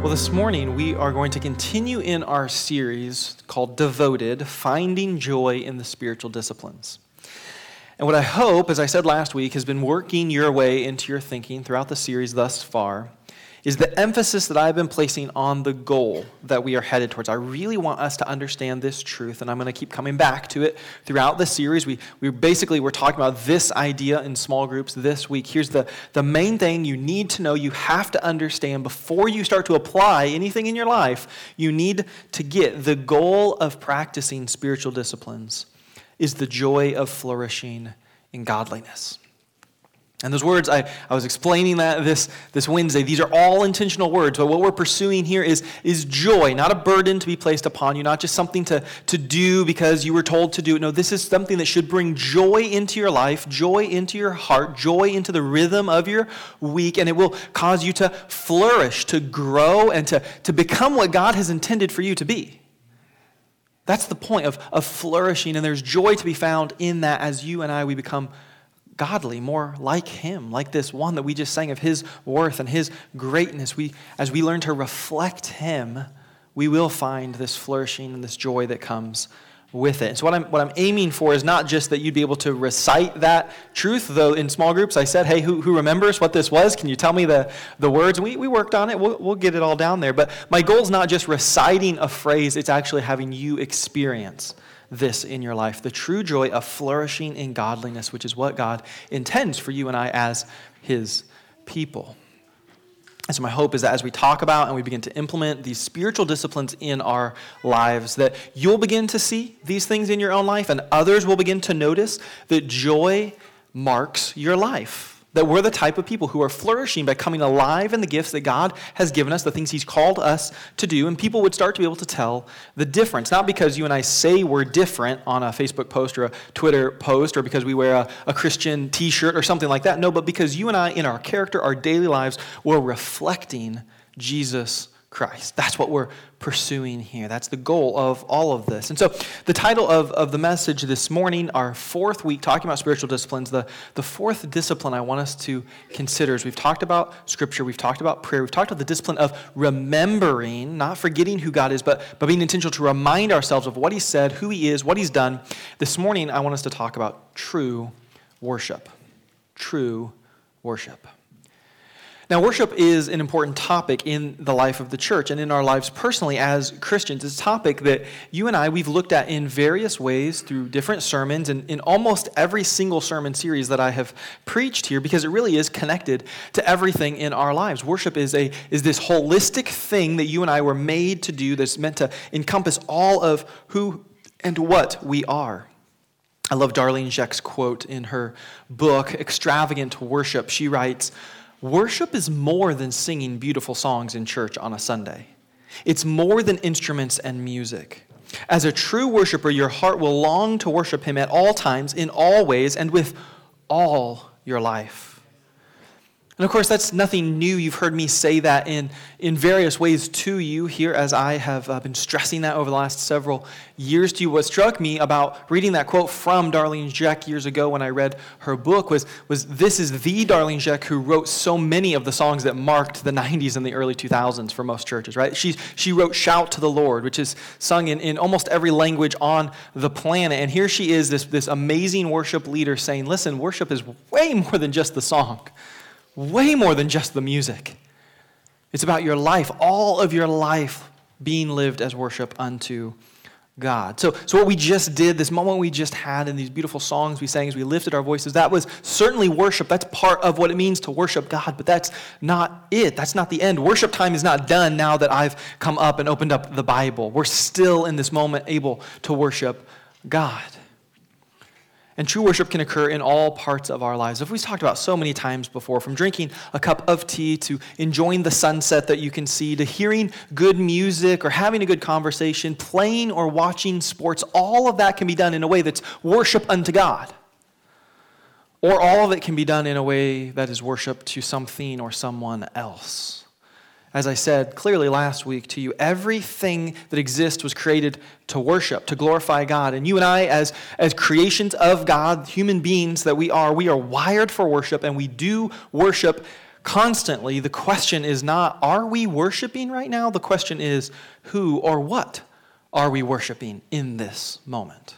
Well, this morning we are going to continue in our series called Devoted Finding Joy in the Spiritual Disciplines. And what I hope, as I said last week, has been working your way into your thinking throughout the series thus far is the emphasis that I've been placing on the goal that we are headed towards. I really want us to understand this truth, and I'm going to keep coming back to it throughout the series. We, we basically we're talking about this idea in small groups this week. Here's the, the main thing you need to know, you have to understand before you start to apply anything in your life, you need to get the goal of practicing spiritual disciplines is the joy of flourishing in godliness. And those words, I, I was explaining that this, this Wednesday. These are all intentional words, but what we're pursuing here is, is joy, not a burden to be placed upon you, not just something to, to do because you were told to do it. No, this is something that should bring joy into your life, joy into your heart, joy into the rhythm of your week, and it will cause you to flourish, to grow, and to, to become what God has intended for you to be. That's the point of, of flourishing, and there's joy to be found in that as you and I, we become godly, more like Him, like this one that we just sang of His worth and His greatness. We, as we learn to reflect Him, we will find this flourishing and this joy that comes with it. And so what I'm, what I'm aiming for is not just that you'd be able to recite that truth, though in small groups I said, hey, who, who remembers what this was? Can you tell me the, the words? We, we worked on it. We'll, we'll get it all down there. But my goal is not just reciting a phrase, it's actually having you experience this in your life the true joy of flourishing in godliness, which is what God intends for you and I as His people. And so, my hope is that as we talk about and we begin to implement these spiritual disciplines in our lives, that you'll begin to see these things in your own life, and others will begin to notice that joy marks your life. That we're the type of people who are flourishing by coming alive in the gifts that God has given us, the things He's called us to do, and people would start to be able to tell the difference. Not because you and I say we're different on a Facebook post or a Twitter post, or because we wear a, a Christian t shirt or something like that. No, but because you and I, in our character, our daily lives, we're reflecting Jesus Christ. That's what we're pursuing here. That's the goal of all of this. And so, the title of, of the message this morning, our fourth week, talking about spiritual disciplines, the, the fourth discipline I want us to consider is we've talked about scripture, we've talked about prayer, we've talked about the discipline of remembering, not forgetting who God is, but, but being intentional to remind ourselves of what He said, who He is, what He's done. This morning, I want us to talk about true worship. True worship. Now, worship is an important topic in the life of the church and in our lives personally as Christians. It's a topic that you and I, we've looked at in various ways through different sermons and in almost every single sermon series that I have preached here because it really is connected to everything in our lives. Worship is, a, is this holistic thing that you and I were made to do that's meant to encompass all of who and what we are. I love Darlene Zschech's quote in her book, Extravagant Worship. She writes, Worship is more than singing beautiful songs in church on a Sunday. It's more than instruments and music. As a true worshiper, your heart will long to worship Him at all times, in all ways, and with all your life. And of course, that's nothing new. You've heard me say that in, in various ways to you here as I have uh, been stressing that over the last several years to you. What struck me about reading that quote from Darlene Zschech years ago when I read her book was, was this is the Darlene Zschech who wrote so many of the songs that marked the 90s and the early 2000s for most churches, right? She, she wrote Shout to the Lord, which is sung in, in almost every language on the planet. And here she is, this, this amazing worship leader saying, listen, worship is way more than just the song way more than just the music. It's about your life, all of your life being lived as worship unto God. So, so what we just did, this moment we just had in these beautiful songs we sang as we lifted our voices, that was certainly worship. That's part of what it means to worship God, but that's not it. That's not the end. Worship time is not done now that I've come up and opened up the Bible. We're still in this moment able to worship God. And true worship can occur in all parts of our lives. If we've talked about so many times before, from drinking a cup of tea to enjoying the sunset that you can see, to hearing good music or having a good conversation, playing or watching sports, all of that can be done in a way that's worship unto God. Or all of it can be done in a way that is worship to something or someone else. As I said clearly last week to you, everything that exists was created to worship, to glorify God. And you and I, as, as creations of God, human beings that we are, we are wired for worship, and we do worship constantly, the question is not, are we worshiping right now? The question is, who or what are we worshiping in this moment?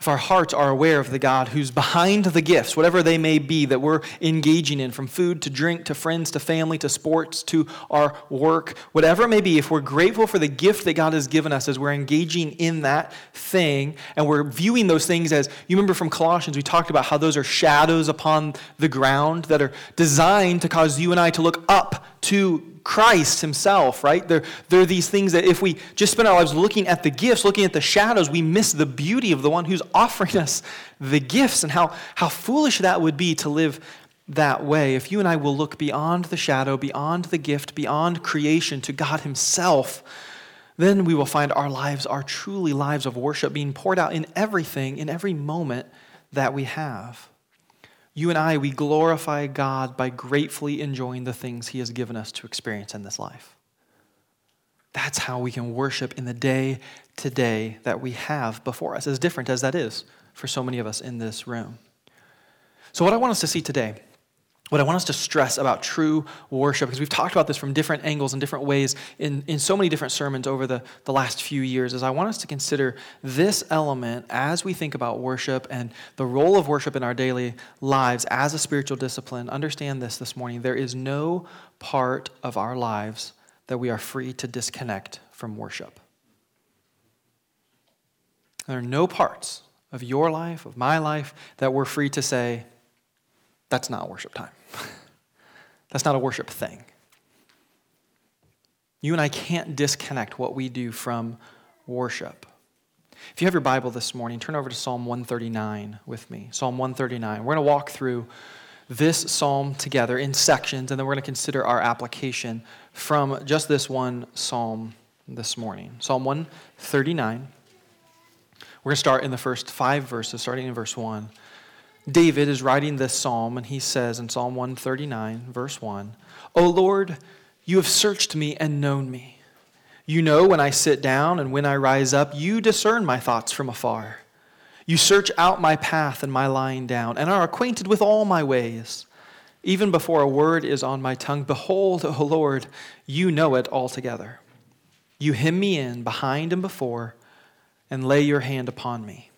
If our hearts are aware of the God who's behind the gifts, whatever they may be that we're engaging in, from food to drink to friends to family to sports to our work, whatever it may be, if we're grateful for the gift that God has given us as we're engaging in that thing and we're viewing those things as, you remember from Colossians, we talked about how those are shadows upon the ground that are designed to cause you and I to look up to Christ himself, right? There, there are these things that if we just spend our lives looking at the gifts, looking at the shadows, we miss the beauty of the one who's offering us the gifts and how, how foolish that would be to live that way. If you and I will look beyond the shadow, beyond the gift, beyond creation to God himself, then we will find our lives are truly lives of worship being poured out in everything, in every moment that we have. You and I, we glorify God by gratefully enjoying the things He has given us to experience in this life. That's how we can worship in the day to day that we have before us, as different as that is for so many of us in this room. So, what I want us to see today what I want us to stress about true worship, because we've talked about this from different angles and different ways in, in so many different sermons over the, the last few years, is I want us to consider this element as we think about worship and the role of worship in our daily lives as a spiritual discipline. Understand this this morning. There is no part of our lives that we are free to disconnect from worship. There are no parts of your life, of my life, that we're free to say, that's not worship time. That's not a worship thing. You and I can't disconnect what we do from worship. If you have your Bible this morning, turn over to Psalm 139 with me. Psalm 139. We're going to walk through this psalm together in sections, and then we're going to consider our application from just this one psalm this morning. Psalm 139. We're going to start in the first five verses, starting in verse 1. David is writing this psalm, and he says in Psalm 139, verse 1 O Lord, you have searched me and known me. You know when I sit down and when I rise up, you discern my thoughts from afar. You search out my path and my lying down, and are acquainted with all my ways. Even before a word is on my tongue, behold, O Lord, you know it altogether. You hem me in behind and before, and lay your hand upon me.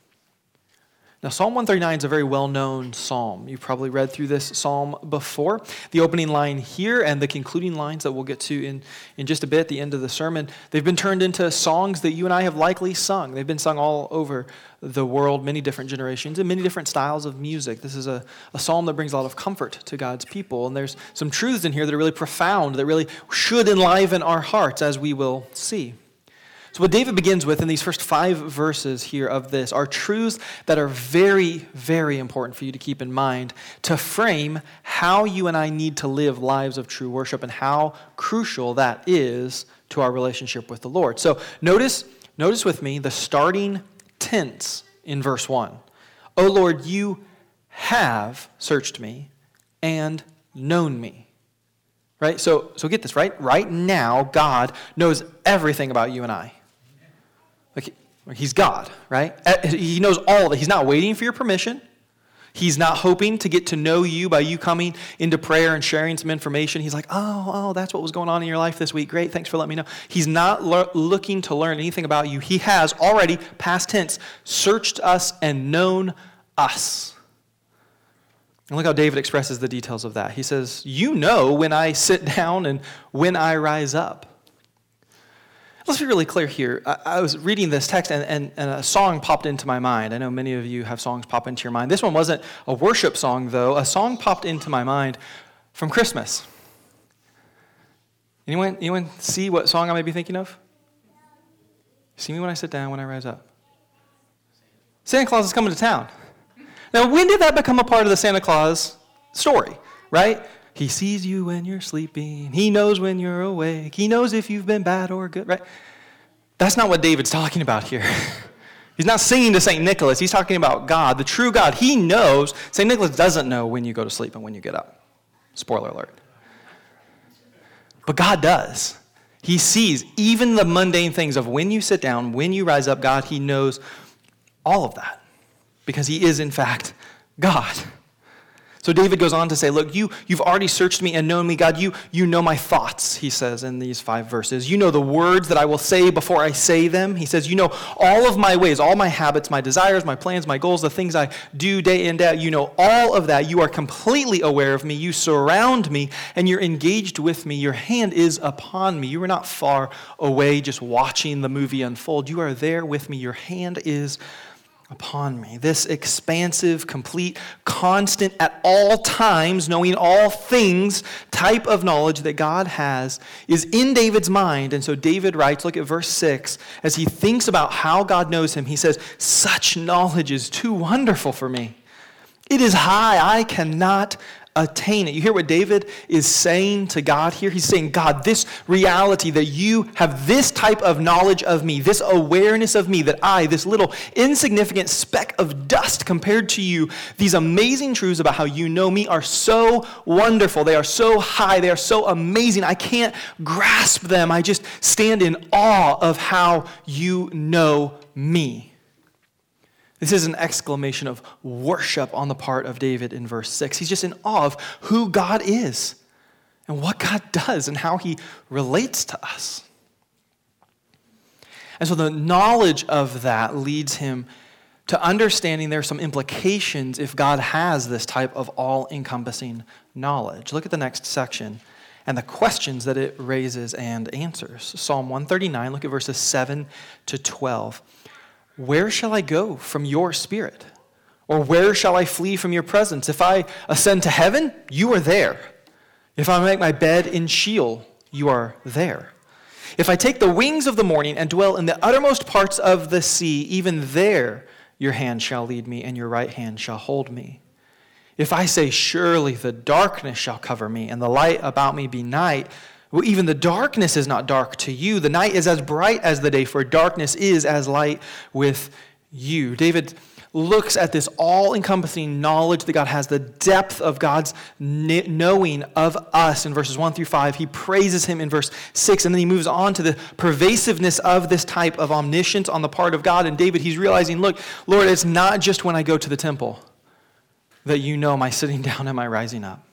Now, Psalm 139 is a very well known psalm. You've probably read through this psalm before. The opening line here and the concluding lines that we'll get to in, in just a bit at the end of the sermon, they've been turned into songs that you and I have likely sung. They've been sung all over the world, many different generations, and many different styles of music. This is a, a psalm that brings a lot of comfort to God's people. And there's some truths in here that are really profound, that really should enliven our hearts, as we will see. So, what David begins with in these first five verses here of this are truths that are very, very important for you to keep in mind to frame how you and I need to live lives of true worship and how crucial that is to our relationship with the Lord. So, notice, notice with me the starting tense in verse 1. O Lord, you have searched me and known me. Right? So, so get this, right? Right now, God knows everything about you and I. He's God, right? Uh, he knows all it. He's not waiting for your permission. He's not hoping to get to know you by you coming into prayer and sharing some information. He's like, oh, oh, that's what was going on in your life this week. Great, thanks for letting me know. He's not lo- looking to learn anything about you. He has already, past tense, searched us and known us. And look how David expresses the details of that. He says, You know when I sit down and when I rise up. Let's be really clear here. I, I was reading this text and, and, and, a song popped into my mind. I know many of you have songs pop into your mind. This one wasn't a worship song, though. A song popped into my mind from Christmas. Anyone, anyone see what song I may be thinking of? See me when I sit down, when I rise up. Santa Claus is coming to town. Now, when did that become a part of the Santa Claus story, right? He sees you when you're sleeping. He knows when you're awake. He knows if you've been bad or good, right? That's not what David's talking about here. He's not singing to St. Nicholas. He's talking about God, the true God. He knows. St. Nicholas doesn't know when you go to sleep and when you get up. Spoiler alert. But God does. He sees even the mundane things of when you sit down, when you rise up, God, He knows all of that because He is, in fact, God. So David goes on to say, Look, you, you've already searched me and known me, God. You, you know my thoughts, he says in these five verses. You know the words that I will say before I say them. He says, You know all of my ways, all my habits, my desires, my plans, my goals, the things I do day in, day out. You know all of that. You are completely aware of me. You surround me and you're engaged with me. Your hand is upon me. You are not far away just watching the movie unfold. You are there with me. Your hand is upon me. This expansive, complete, constant, at all times, knowing all things type of knowledge that God has is in David's mind. And so David writes, look at verse 6, as he thinks about how God knows him, he says, Such knowledge is too wonderful for me. It is high, I cannot attain it. You hear what David is saying to God here? He's saying, God, this reality that you have this type of knowledge of me, this awareness of me, that I, this little insignificant speck of dust compared to you, these amazing truths about how you know me are so wonderful. They are so high. They are so amazing. I can't grasp them. I just stand in awe of how you know me. This is an exclamation of worship on the part of David in verse 6. He's just in awe of who God is and what God does and how he relates to us. And so the knowledge of that leads him to understanding there are some implications if God has this type of all encompassing knowledge. Look at the next section and the questions that it raises and answers. Psalm 139, look at verses 7 to 12. Where shall I go from your spirit? Or where shall I flee from your presence? If I ascend to heaven, you are there. If I make my bed in Sheol, you are there. If I take the wings of the morning and dwell in the uttermost parts of the sea, even there your hand shall lead me, and your right hand shall hold me. If I say, Surely the darkness shall cover me, and the light about me be night, well, even the darkness is not dark to you. The night is as bright as the day, for darkness is as light with you. David looks at this all encompassing knowledge that God has, the depth of God's knowing of us in verses 1 through 5. He praises him in verse 6, and then he moves on to the pervasiveness of this type of omniscience on the part of God. And David, he's realizing, look, Lord, it's not just when I go to the temple that you know my sitting down and my rising up.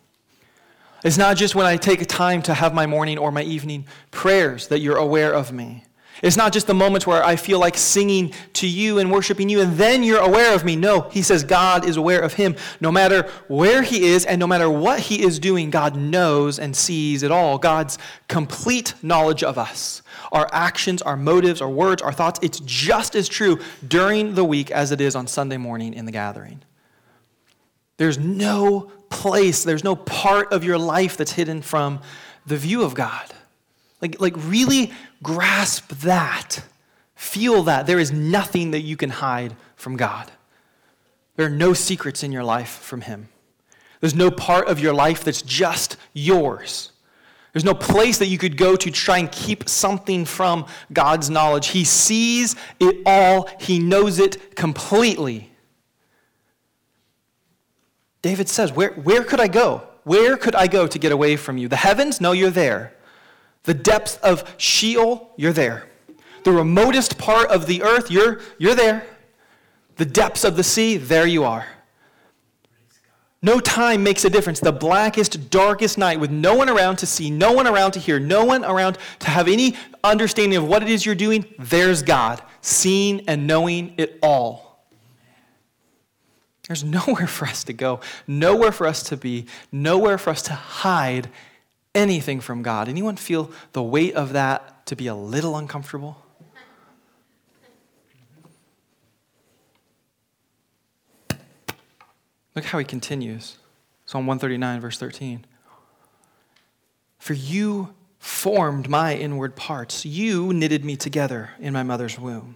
It's not just when I take time to have my morning or my evening prayers that you're aware of me. It's not just the moments where I feel like singing to you and worshiping you, and then you're aware of me. No, he says God is aware of him. No matter where he is and no matter what he is doing, God knows and sees it all. God's complete knowledge of us, our actions, our motives, our words, our thoughts, it's just as true during the week as it is on Sunday morning in the gathering. There's no place, there's no part of your life that's hidden from the view of God. Like, like really grasp that. Feel that. There is nothing that you can hide from God. There are no secrets in your life from Him. There's no part of your life that's just yours. There's no place that you could go to try and keep something from God's knowledge. He sees it all, He knows it completely. David says, where, where could I go? Where could I go to get away from you? The heavens? No, you're there. The depths of Sheol? You're there. The remotest part of the earth? You're, you're there. The depths of the sea? There you are. No time makes a difference. The blackest, darkest night with no one around to see, no one around to hear, no one around to have any understanding of what it is you're doing, there's God, seeing and knowing it all. There's nowhere for us to go, nowhere for us to be, nowhere for us to hide anything from God. Anyone feel the weight of that to be a little uncomfortable? Look how he continues. Psalm 139, verse 13. For you formed my inward parts, you knitted me together in my mother's womb.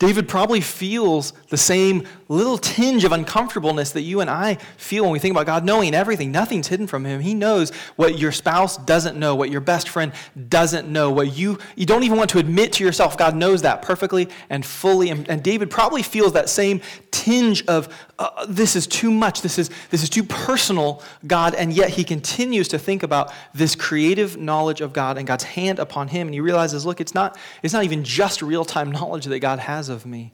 David probably feels the same little tinge of uncomfortableness that you and I feel when we think about God knowing everything. Nothing's hidden from him. He knows what your spouse doesn't know, what your best friend doesn't know, what you you don't even want to admit to yourself. God knows that perfectly and fully. And, and David probably feels that same tinge of uh, this is too much. This is this is too personal, God, and yet he continues to think about this creative knowledge of God and God's hand upon him and he realizes, look, it's not it's not even just real-time knowledge that God has of me.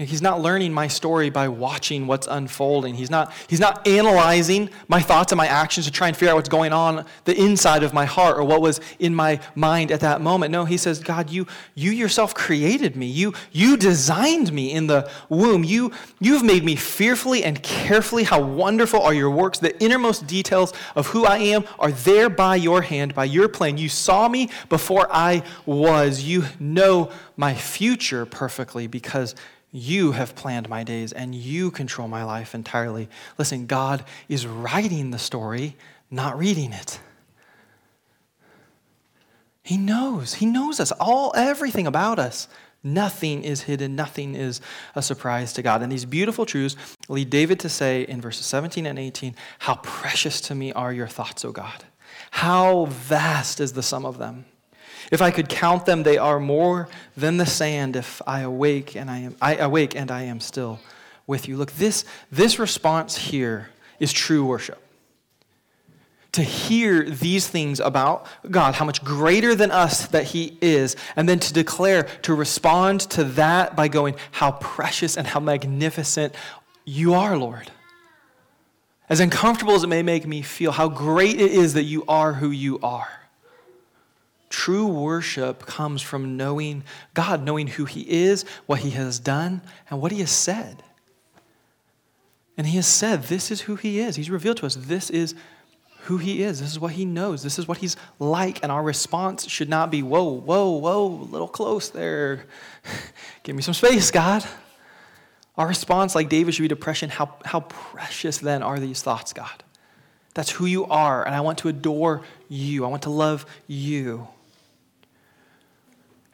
He's not learning my story by watching what's unfolding. He's not, he's not analyzing my thoughts and my actions to try and figure out what's going on the inside of my heart or what was in my mind at that moment. No, he says, God, you, you yourself created me. You, you designed me in the womb. You, you've made me fearfully and carefully. How wonderful are your works. The innermost details of who I am are there by your hand, by your plan. You saw me before I was. You know my future perfectly because you have planned my days and you control my life entirely. Listen, God is writing the story, not reading it. He knows. He knows us, all everything about us. Nothing is hidden, nothing is a surprise to God. And these beautiful truths lead David to say in verses 17 and 18, How precious to me are your thoughts, O God. How vast is the sum of them. If I could count them, they are more than the sand. If I awake and I am I awake and I am still with you. Look, this, this response here is true worship. To hear these things about God, how much greater than us that He is, and then to declare, to respond to that by going, How precious and how magnificent you are, Lord. As uncomfortable as it may make me feel, how great it is that you are who you are. True worship comes from knowing God, knowing who He is, what He has done, and what He has said. And He has said, This is who He is. He's revealed to us, This is who He is. This is what He knows. This is what He's like. And our response should not be, Whoa, whoa, whoa, a little close there. Give me some space, God. Our response, like David, should be depression. How, how precious then are these thoughts, God? That's who you are, and I want to adore you. I want to love you.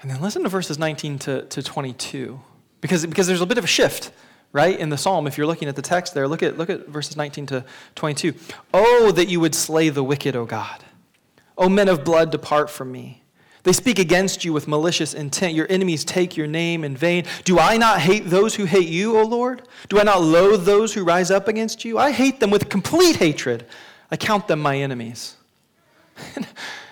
And then listen to verses 19 to, to 22, because, because there's a bit of a shift, right, in the psalm. If you're looking at the text there, look at, look at verses 19 to 22. Oh, that you would slay the wicked, O God. O men of blood, depart from me. They speak against you with malicious intent. Your enemies take your name in vain. Do I not hate those who hate you, O Lord? Do I not loathe those who rise up against you? I hate them with complete hatred. I count them my enemies.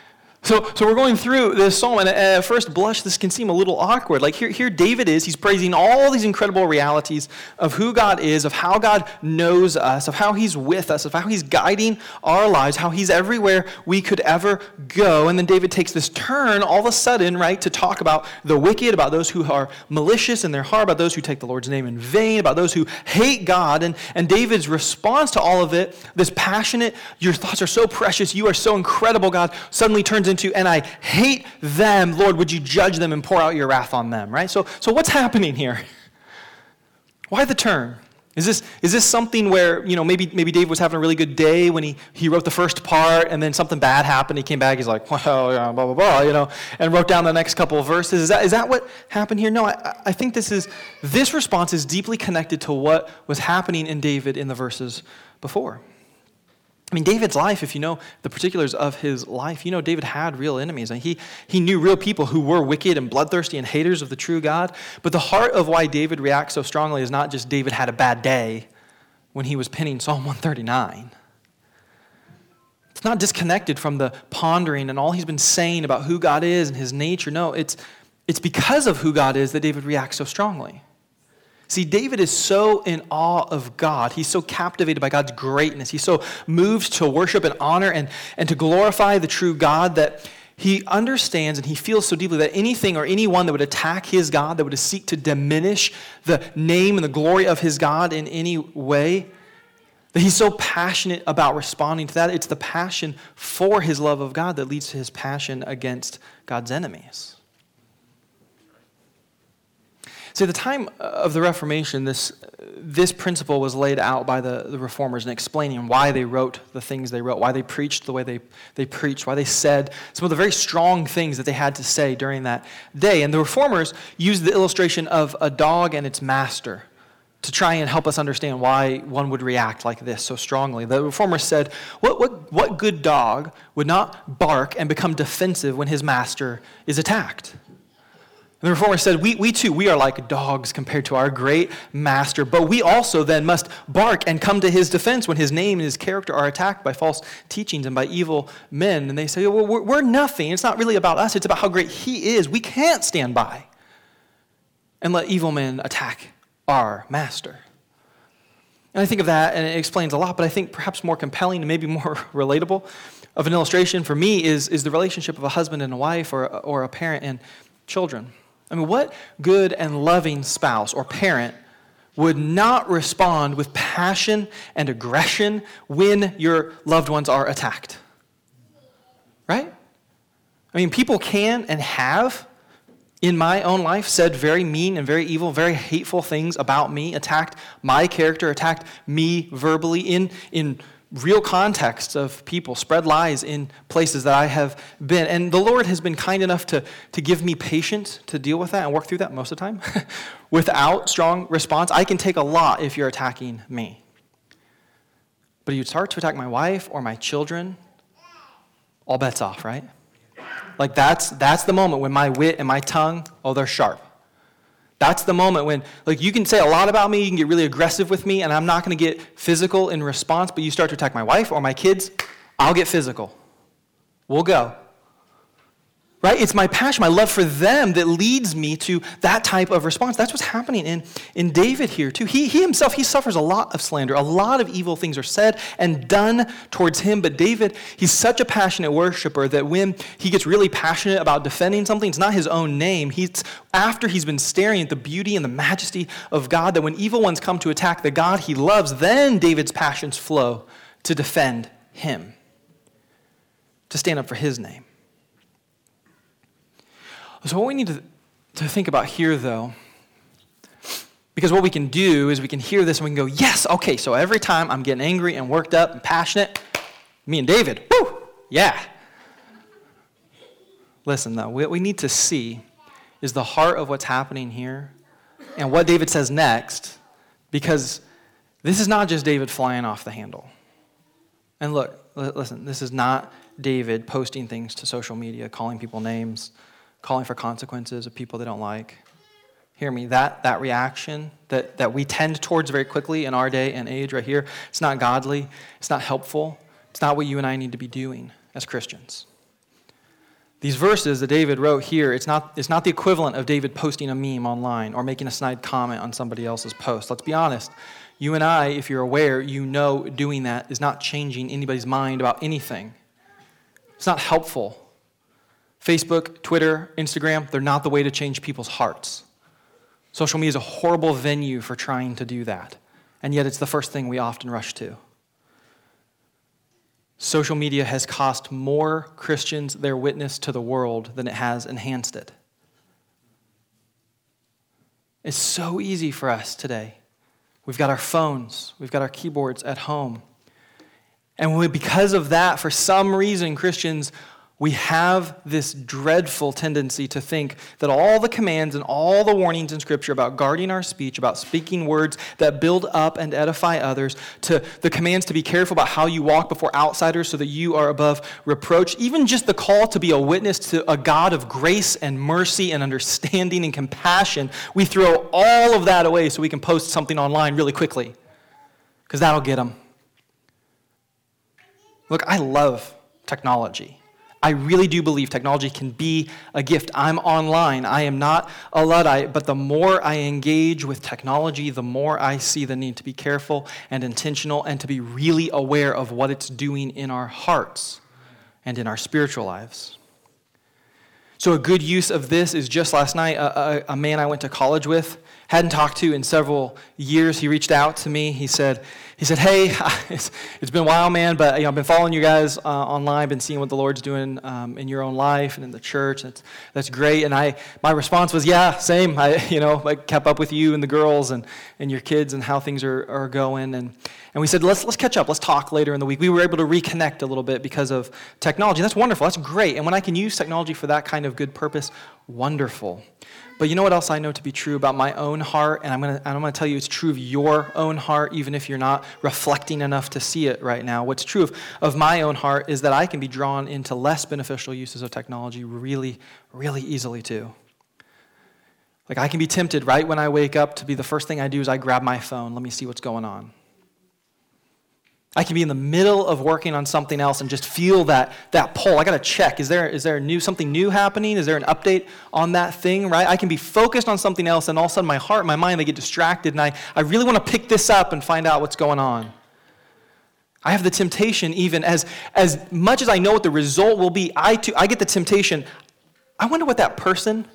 So, so we're going through this psalm, and at first blush, this can seem a little awkward. Like here, here David is, he's praising all these incredible realities of who God is, of how God knows us, of how he's with us, of how he's guiding our lives, how he's everywhere we could ever go. And then David takes this turn all of a sudden, right, to talk about the wicked, about those who are malicious in their heart, about those who take the Lord's name in vain, about those who hate God. And, and David's response to all of it, this passionate, your thoughts are so precious, you are so incredible, God, suddenly turns into, and I hate them, Lord, would you judge them and pour out your wrath on them, right? So, so what's happening here? Why the turn? Is this, is this something where, you know, maybe, maybe Dave was having a really good day when he, he wrote the first part and then something bad happened? He came back, he's like, well, yeah, blah, blah, blah, you know, and wrote down the next couple of verses. Is that, is that what happened here? No, I, I think this is, this response is deeply connected to what was happening in David in the verses before. I mean, David's life, if you know the particulars of his life, you know David had real enemies. And he, he knew real people who were wicked and bloodthirsty and haters of the true God. But the heart of why David reacts so strongly is not just David had a bad day when he was penning Psalm 139. It's not disconnected from the pondering and all he's been saying about who God is and his nature. No, it's, it's because of who God is that David reacts so strongly. See, David is so in awe of God. He's so captivated by God's greatness. He's so moved to worship and honor and, and to glorify the true God that he understands and he feels so deeply that anything or anyone that would attack his God, that would seek to diminish the name and the glory of his God in any way, that he's so passionate about responding to that. It's the passion for his love of God that leads to his passion against God's enemies. See, the time of the Reformation, this, this principle was laid out by the, the reformers in explaining why they wrote the things they wrote, why they preached the way they, they preached, why they said some of the very strong things that they had to say during that day. And the reformers used the illustration of a dog and its master to try and help us understand why one would react like this so strongly. The reformers said, what, what, what good dog would not bark and become defensive when his master is attacked? The reformer said, we, we too, we are like dogs compared to our great master, but we also then must bark and come to his defense when his name and his character are attacked by false teachings and by evil men. And they say, well, we're, we're nothing. It's not really about us, it's about how great he is. We can't stand by and let evil men attack our master. And I think of that, and it explains a lot, but I think perhaps more compelling and maybe more relatable of an illustration for me is, is the relationship of a husband and a wife or, or a parent and children. I mean, what good and loving spouse or parent would not respond with passion and aggression when your loved ones are attacked? Right? I mean, people can and have in my own life said very mean and very evil, very hateful things about me, attacked my character, attacked me verbally in, in real contexts of people, spread lies in places that I have been. And the Lord has been kind enough to, to give me patience to deal with that and work through that most of the time without strong response. I can take a lot if you're attacking me. But if you start to attack my wife or my children, all bets off, right? Like that's that's the moment when my wit and my tongue, oh, they're sharp. That's the moment when like you can say a lot about me, you can get really aggressive with me, and I'm not going to get physical in response, but you start to attack my wife or my kids, I'll get physical. We'll go right? It's my passion, my love for them that leads me to that type of response. That's what's happening in, in David here, too. He, he himself, he suffers a lot of slander. A lot of evil things are said and done towards him. But David, he's such a passionate worshiper that when he gets really passionate about defending something, it's not his own name. He's after he's been staring at the beauty and the majesty of God, that when evil ones come to attack the God he loves, then David's passions flow to defend him, to stand up for his name. So, what we need to, to think about here, though, because what we can do is we can hear this and we can go, yes, okay, so every time I'm getting angry and worked up and passionate, me and David, whoo, yeah. Listen, though, what we need to see is the heart of what's happening here and what David says next, because this is not just David flying off the handle. And look, listen, this is not David posting things to social media, calling people names calling for consequences of people they don't like. Hear me, that, that reaction that, that we tend towards very quickly in our day and age right here, it's not godly, it's not helpful, it's not what you and I need to be doing as Christians. These verses that David wrote here, it's not, it's not the equivalent of David posting a meme online or making a snide comment on somebody else's post. Let's be honest. You and I, if you're aware, you know doing that is not changing anybody's mind about anything. It's not helpful. Facebook, Twitter, Instagram, they're not the way to change people's hearts. Social media is a horrible venue for trying to do that, and yet it's the first thing we often rush to. Social media has cost more Christians their witness to the world than it has enhanced it. It's so easy for us today. We've got our phones, we've got our keyboards at home. And because of that, for some reason, Christians we have this dreadful tendency to think that all the commands and all the warnings in Scripture about guarding our speech, about speaking words that build up and edify others, to the commands to be careful about how you walk before outsiders so that you are above reproach, even just the call to be a witness to a God of grace and mercy and understanding and compassion, we throw all of that away so we can post something online really quickly because that'll get them. Look, I love technology. I really do believe technology can be a gift. I'm online. I am not a Luddite, but the more I engage with technology, the more I see the need to be careful and intentional and to be really aware of what it's doing in our hearts and in our spiritual lives. So, a good use of this is just last night, a, a, a man I went to college with hadn't talked to in several years. He reached out to me. He said, he said, hey, it's, it's been a while, man, but you know, I've been following you guys uh, online, been seeing what the Lord's doing um, in your own life and in the church. That's, that's great. And I, my response was, yeah, same. I, you know, I kept up with you and the girls and, and your kids and how things are, are going. And, and we said, let's, let's catch up. Let's talk later in the week. We were able to reconnect a little bit because of technology. That's wonderful. That's great. And when I can use technology for that kind of good purpose, wonderful. But you know what else I know to be true about my own heart? And I'm going to I'm going to tell you it's true of your own heart, even if you're not reflecting enough to see it right now. What's true of, of my own heart is that I can be drawn into less beneficial uses of technology really, really easily too. Like I can be tempted right when I wake up to be the first thing I do is I grab my phone. Let me see what's going on. I can be in the middle of working on something else and just feel that, that pull. I got to check. Is there, is there new, something new happening? Is there an update on that thing, right? I can be focused on something else, and all of a sudden my heart, my mind, they get distracted, and I, I really want to pick this up and find out what's going on. I have the temptation, even as, as much as I know what the result will be, I, too, I get the temptation. I wonder what that person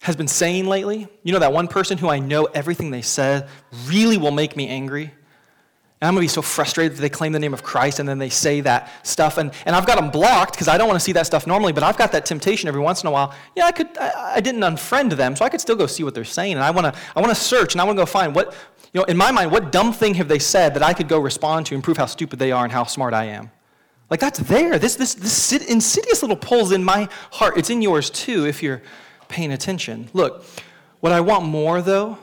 has been saying lately. You know, that one person who I know everything they said really will make me angry. And I'm going to be so frustrated that they claim the name of Christ and then they say that stuff. And, and I've got them blocked because I don't want to see that stuff normally, but I've got that temptation every once in a while. Yeah, I, could, I, I didn't unfriend them, so I could still go see what they're saying. And I want to I want to search and I want to go find what, you know, in my mind, what dumb thing have they said that I could go respond to and prove how stupid they are and how smart I am? Like that's there. This, this, this insidious little pull's in my heart. It's in yours too if you're paying attention. Look, what I want more though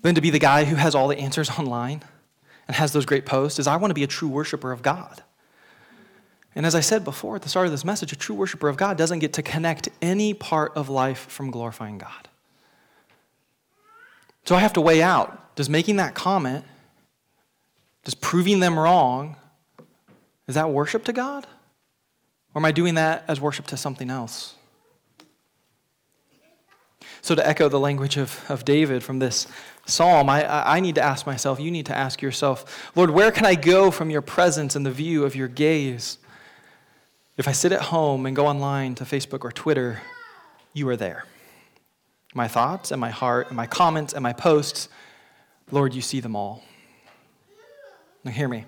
than to be the guy who has all the answers online and has those great posts is I want to be a true worshiper of God. And as I said before at the start of this message, a true worshiper of God doesn't get to connect any part of life from glorifying God. So I have to weigh out does making that comment, does proving them wrong, is that worship to God? Or am I doing that as worship to something else? So, to echo the language of, of David from this psalm, I, I need to ask myself, you need to ask yourself, Lord, where can I go from your presence and the view of your gaze? If I sit at home and go online to Facebook or Twitter, you are there. My thoughts and my heart and my comments and my posts, Lord, you see them all. Now, hear me.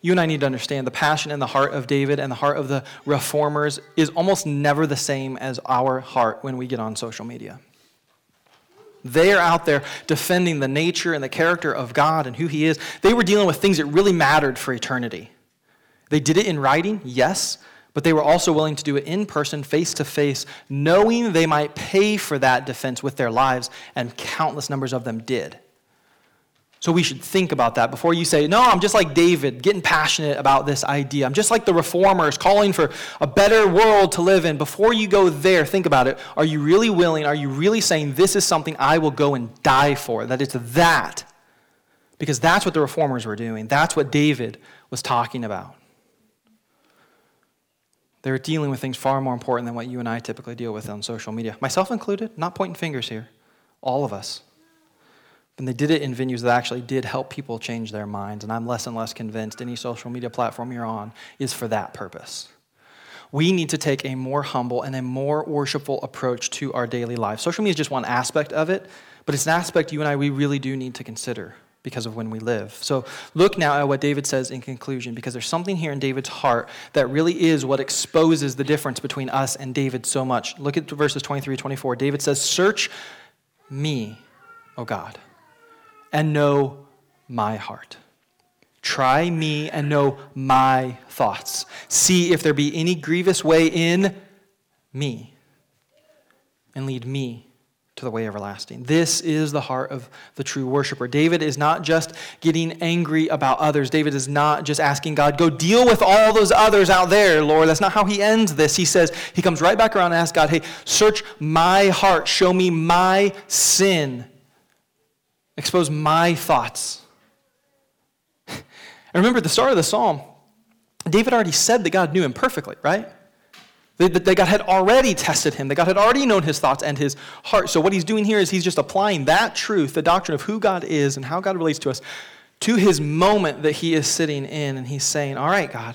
You and I need to understand the passion in the heart of David and the heart of the reformers is almost never the same as our heart when we get on social media. They are out there defending the nature and the character of God and who He is. They were dealing with things that really mattered for eternity. They did it in writing, yes, but they were also willing to do it in person, face to face, knowing they might pay for that defense with their lives, and countless numbers of them did. So we should think about that before you say, No, I'm just like David, getting passionate about this idea. I'm just like the reformers, calling for a better world to live in. Before you go there, think about it. Are you really willing? Are you really saying, This is something I will go and die for? That it's that. Because that's what the reformers were doing. That's what David was talking about. They were dealing with things far more important than what you and I typically deal with on social media, myself included, not pointing fingers here. All of us. And they did it in venues that actually did help people change their minds. And I'm less and less convinced any social media platform you're on is for that purpose. We need to take a more humble and a more worshipful approach to our daily life. Social media is just one aspect of it, but it's an aspect you and I we really do need to consider because of when we live. So look now at what David says in conclusion, because there's something here in David's heart that really is what exposes the difference between us and David so much. Look at verses 23 24. David says, Search me, O God and know my heart. Try me and know my thoughts. See if there be any grievous way in me, and lead me to the way everlasting. This is the heart of the true worshiper. David is not just getting angry about others. David is not just asking God, go deal with all those others out there, Lord. That's not how he ends this. He says, he comes right back around and asks God, hey, search my heart, show me my sin expose my thoughts. And remember, at the start of the psalm, David already said that God knew him perfectly, right? That God had already tested him, that God had already known his thoughts and his heart. So, what he's doing here is he's just applying that truth, the doctrine of who God is and how God relates to us, to his moment that he is sitting in. And he's saying, All right, God,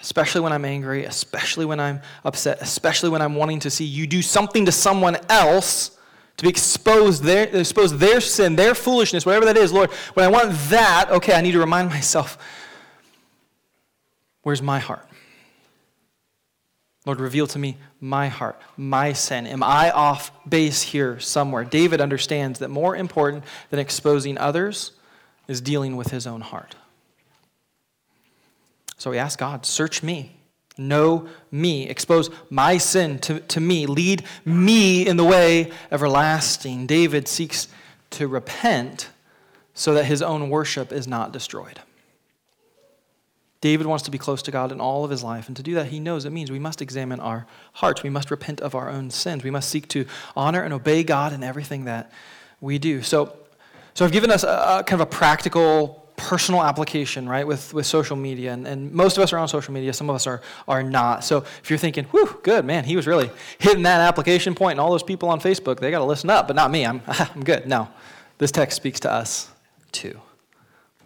especially when I'm angry, especially when I'm upset, especially when I'm wanting to see you do something to someone else to be exposed their, expose their sin, their foolishness, whatever that is, Lord, when I want that, okay, I need to remind myself, where's my heart? Lord, reveal to me my heart, my sin. Am I off base here somewhere? David understands that more important than exposing others is dealing with his own heart. So he asks God, Search me, know me, expose my sin to, to me, lead me in the way everlasting. David seeks to repent so that his own worship is not destroyed. David wants to be close to God in all of his life, and to do that, he knows it means we must examine our hearts. We must repent of our own sins. We must seek to honor and obey God in everything that we do. So, so I've given us a, a kind of a practical, personal application, right, with, with social media. And, and most of us are on social media, some of us are, are not. So if you're thinking, whew, good, man, he was really hitting that application point, and all those people on Facebook, they got to listen up, but not me. I'm, I'm good. No, this text speaks to us too.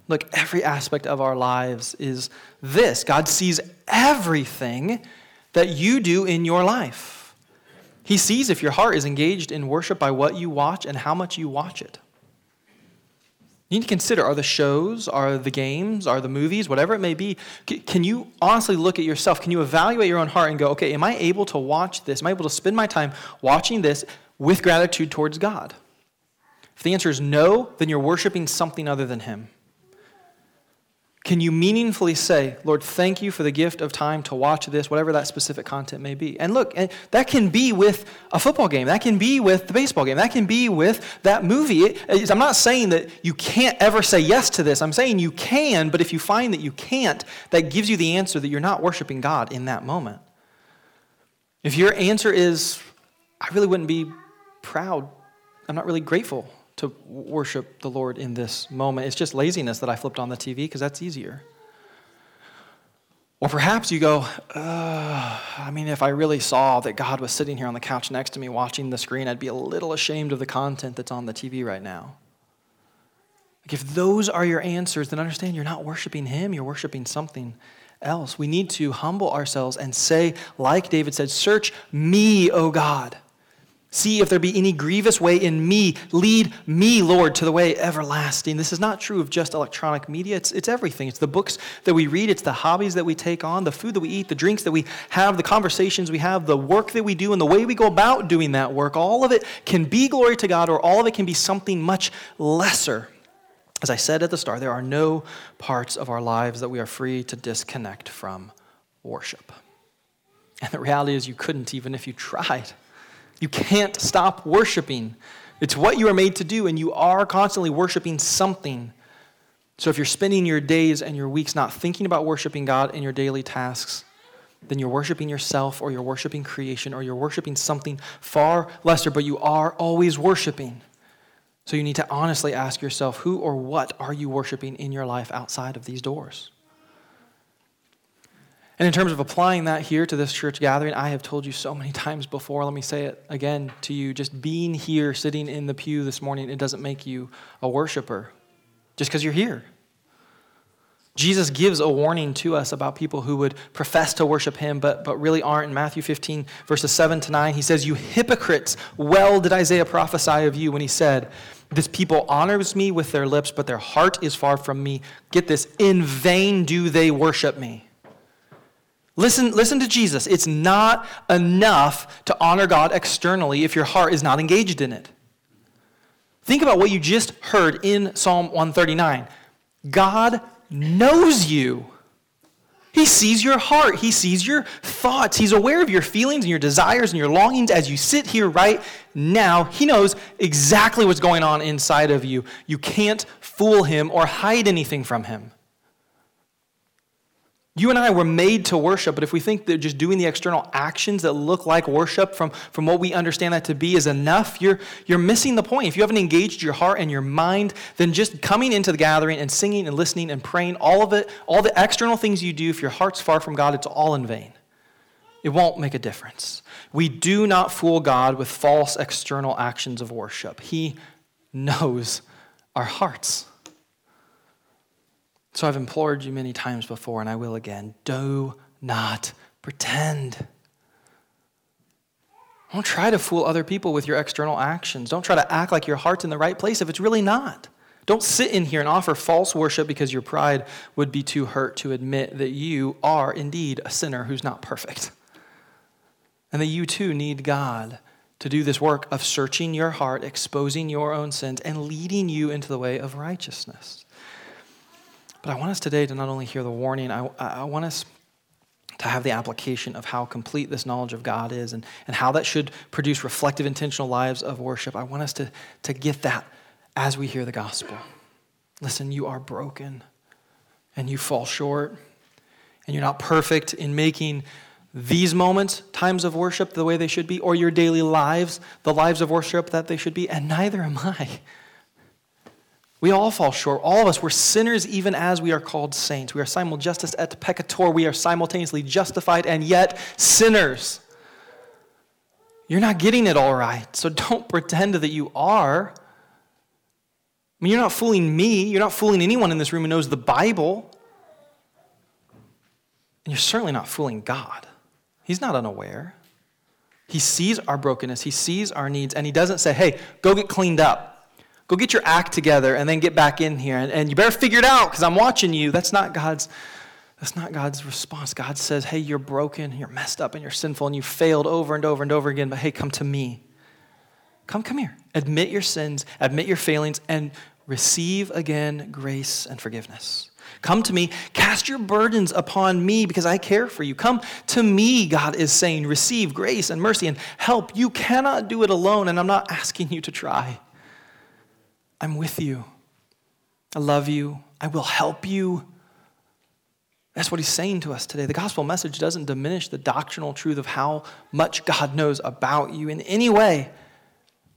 Look, every aspect of our lives is this God sees everything that you do in your life. He sees if your heart is engaged in worship by what you watch and how much you watch it. You need to consider are the shows, are the games, are the movies, whatever it may be, can you honestly look at yourself? Can you evaluate your own heart and go, okay, am I able to watch this? Am I able to spend my time watching this with gratitude towards God? If the answer is no, then you're worshiping something other than Him. Can you meaningfully say, Lord, thank you for the gift of time to watch this, whatever that specific content may be? And look, that can be with a football game. That can be with the baseball game. That can be with that movie. I'm not saying that you can't ever say yes to this. I'm saying you can, but if you find that you can't, that gives you the answer that you're not worshiping God in that moment. If your answer is, I really wouldn't be proud, I'm not really grateful to worship the Lord in this moment. It's just laziness that I flipped on the TV because that's easier. Or perhaps you go, I mean, if I really saw that God was sitting here on the couch next to me watching the screen, I'd be a little ashamed of the content that's on the TV right now. Like if those are your answers, then understand you're not worshiping Him, you're worshiping something else. We need to humble ourselves and say, like David said, Search me, O God. See if there be any grievous way in me. Lead me, Lord, to the way everlasting. This is not true of just electronic media. It's, it's everything. It's the books that we read, it's the hobbies that we take on, the food that we eat, the drinks that we have, the conversations we have, the work that we do, and the way we go about doing that work. All of it can be glory to God, or all of it can be something much lesser. As I said at the start, there are no parts of our lives that we are free to disconnect from worship. And the reality is, you couldn't even if you tried. You can't stop worshiping. It's what you are made to do, and you are constantly worshiping something. So if you're spending your days and your weeks not thinking about worshiping God in your daily tasks, then you're worshiping yourself or you're worshiping creation or you're worshiping something far lesser, but you are always worshiping. So you need to honestly ask yourself who or what are you worshiping in your life outside of these doors? And in terms of applying that here to this church gathering, I have told you so many times before. Let me say it again to you. Just being here, sitting in the pew this morning, it doesn't make you a worshiper just because you're here. Jesus gives a warning to us about people who would profess to worship him but, but really aren't. In Matthew 15, verses 7 to 9, he says, You hypocrites, well did Isaiah prophesy of you when he said, This people honors me with their lips, but their heart is far from me. Get this, in vain do they worship me. Listen, listen to Jesus. It's not enough to honor God externally if your heart is not engaged in it. Think about what you just heard in Psalm 139. God knows you. He sees your heart. He sees your thoughts. He's aware of your feelings and your desires and your longings as you sit here right now. He knows exactly what's going on inside of you. You can't fool him or hide anything from him. You and I were made to worship, but if we think that just doing the external actions that look like worship from, from what we understand that to be is enough, you're, you're missing the point. If you haven't engaged your heart and your mind, then just coming into the gathering and singing and listening and praying, all of it, all the external things you do, if your heart's far from God, it's all in vain. It won't make a difference. We do not fool God with false external actions of worship. He knows our hearts. So I've implored you many times before, and I will again do not pretend. Don't try to fool other people with your external actions. Don't try to act like your heart's in the right place if it's really not. Don't sit in here and offer false worship because your pride would be too hurt to admit that you are indeed a sinner who's not perfect. And that you too need God to do this work of searching your heart, exposing your own sins, and leading you into the way of righteousness. But I want us today to not only hear the warning, I, I want us to have the application of how complete this knowledge of God is and, and how that should produce reflective, intentional lives of worship. I want us to, to get that as we hear the gospel. Listen, you are broken and you fall short, and you're not perfect in making these moments, times of worship, the way they should be, or your daily lives, the lives of worship that they should be, and neither am I. We all fall short. All of us, we're sinners even as we are called saints. We are simul justus et peccator. We are simultaneously justified and yet sinners. You're not getting it all right, so don't pretend that you are. I mean, you're not fooling me. You're not fooling anyone in this room who knows the Bible. And you're certainly not fooling God. He's not unaware. He sees our brokenness, He sees our needs, and He doesn't say, hey, go get cleaned up. Go get your act together and then get back in here. And, and you better figure it out because I'm watching you. That's not God's. That's not God's response. God says, Hey, you're broken, you're messed up, and you're sinful, and you failed over and over and over again, but hey, come to me. Come, come here. Admit your sins, admit your failings, and receive again grace and forgiveness. Come to me, cast your burdens upon me because I care for you. Come to me, God is saying, receive grace and mercy and help. You cannot do it alone, and I'm not asking you to try. I'm with you. I love you. I will help you. That's what he's saying to us today. The gospel message doesn't diminish the doctrinal truth of how much God knows about you in any way.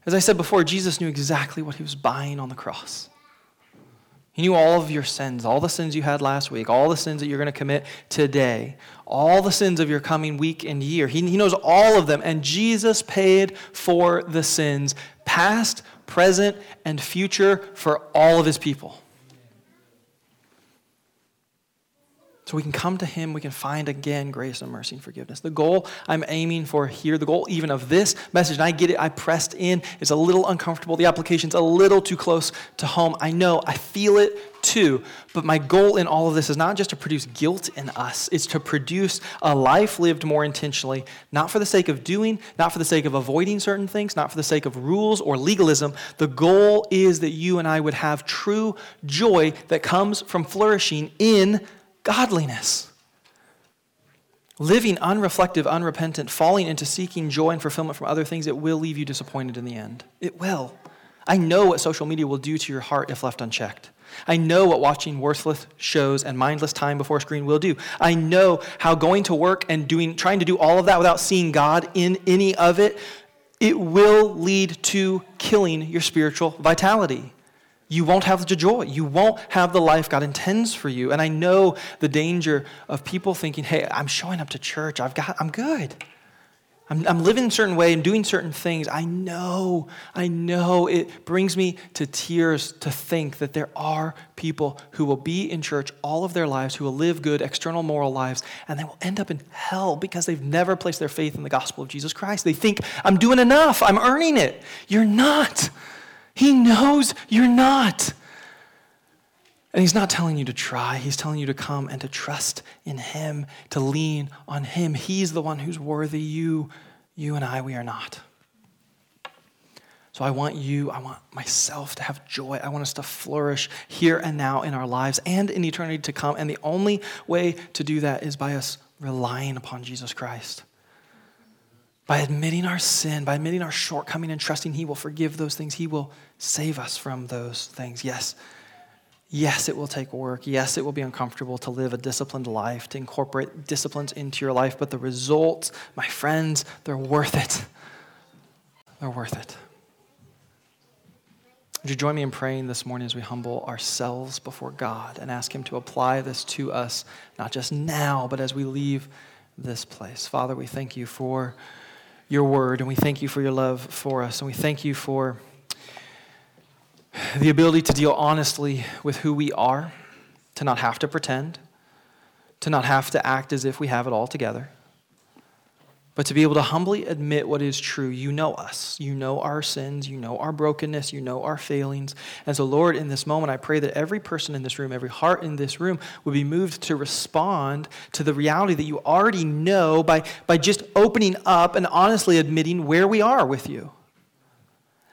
As I said before, Jesus knew exactly what he was buying on the cross. He knew all of your sins, all the sins you had last week, all the sins that you're going to commit today, all the sins of your coming week and year. He, he knows all of them. And Jesus paid for the sins, past, present, and future for all of his people. So we can come to him, we can find again grace and mercy and forgiveness. The goal I'm aiming for here, the goal even of this message, and I get it, I pressed in, it's a little uncomfortable. The application's a little too close to home. I know, I feel it too. But my goal in all of this is not just to produce guilt in us, it's to produce a life lived more intentionally, not for the sake of doing, not for the sake of avoiding certain things, not for the sake of rules or legalism. The goal is that you and I would have true joy that comes from flourishing in godliness. Living unreflective, unrepentant, falling into seeking joy and fulfillment from other things, it will leave you disappointed in the end. It will. I know what social media will do to your heart if left unchecked. I know what watching worthless shows and mindless time before a screen will do. I know how going to work and doing trying to do all of that without seeing God in any of it, it will lead to killing your spiritual vitality you won't have the joy. You won't have the life God intends for you. And I know the danger of people thinking, hey, I'm showing up to church. I've got, I'm good. I'm, I'm living a certain way and doing certain things. I know, I know it brings me to tears to think that there are people who will be in church all of their lives, who will live good, external moral lives, and they will end up in hell because they've never placed their faith in the gospel of Jesus Christ. They think, I'm doing enough, I'm earning it. You're not. He knows you're not. And He's not telling you to try, He's telling you to come and to trust in Him, to lean on Him. He's the one who's worthy. You, you and I, we are not. So I want you, I want myself to have joy. I want us to flourish here and now in our lives and in eternity to come. And the only way to do that is by us relying upon Jesus Christ by admitting our sin, by admitting our shortcoming and trusting He will forgive those things, He will save us from those things. Yes, yes, it will take work. Yes, it will be uncomfortable to live a disciplined life, to incorporate disciplines into your life, but the results, my friends, they're worth it. They're worth it. Would you join me in praying this morning as we humble ourselves before God and ask Him to apply this to us, not just now, but as we leave this place? Father, we thank you for your word, and we thank you for your love for us, and we thank you for the ability to deal honestly with who we are, to not have to pretend, to not have to act as if we have it all together, but to be able to humbly admit what is true. You know us. You know our sins. You know our brokenness. You know our failings. And so, Lord, in this moment, I pray that every person in this room, every heart in this room, would be moved to respond to the reality that you already know by, by just opening up and honestly admitting where we are with you.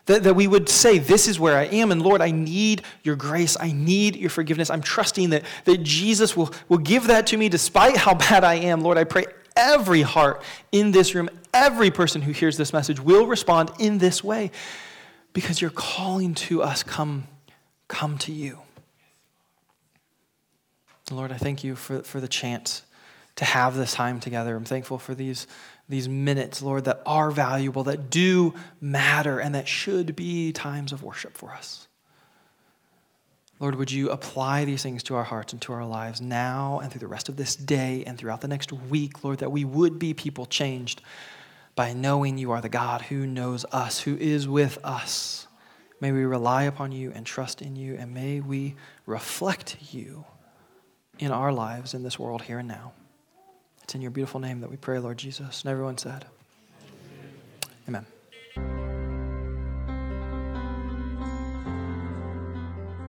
That, that we would say, This is where I am, and Lord, I need your grace. I need your forgiveness. I'm trusting that, that Jesus will, will give that to me despite how bad I am. Lord, I pray every heart in this room, every person who hears this message will respond in this way because you're calling to us come come to you. Lord, I thank you for, for the chance to have this time together. I'm thankful for these, these minutes, Lord, that are valuable, that do matter, and that should be times of worship for us. Lord, would you apply these things to our hearts and to our lives now and through the rest of this day and throughout the next week, Lord, that we would be people changed by knowing you are the God who knows us, who is with us. May we rely upon you and trust in you, and may we reflect you in our lives in this world here and now. It's in your beautiful name that we pray, Lord Jesus. And everyone said, Amen. Amen.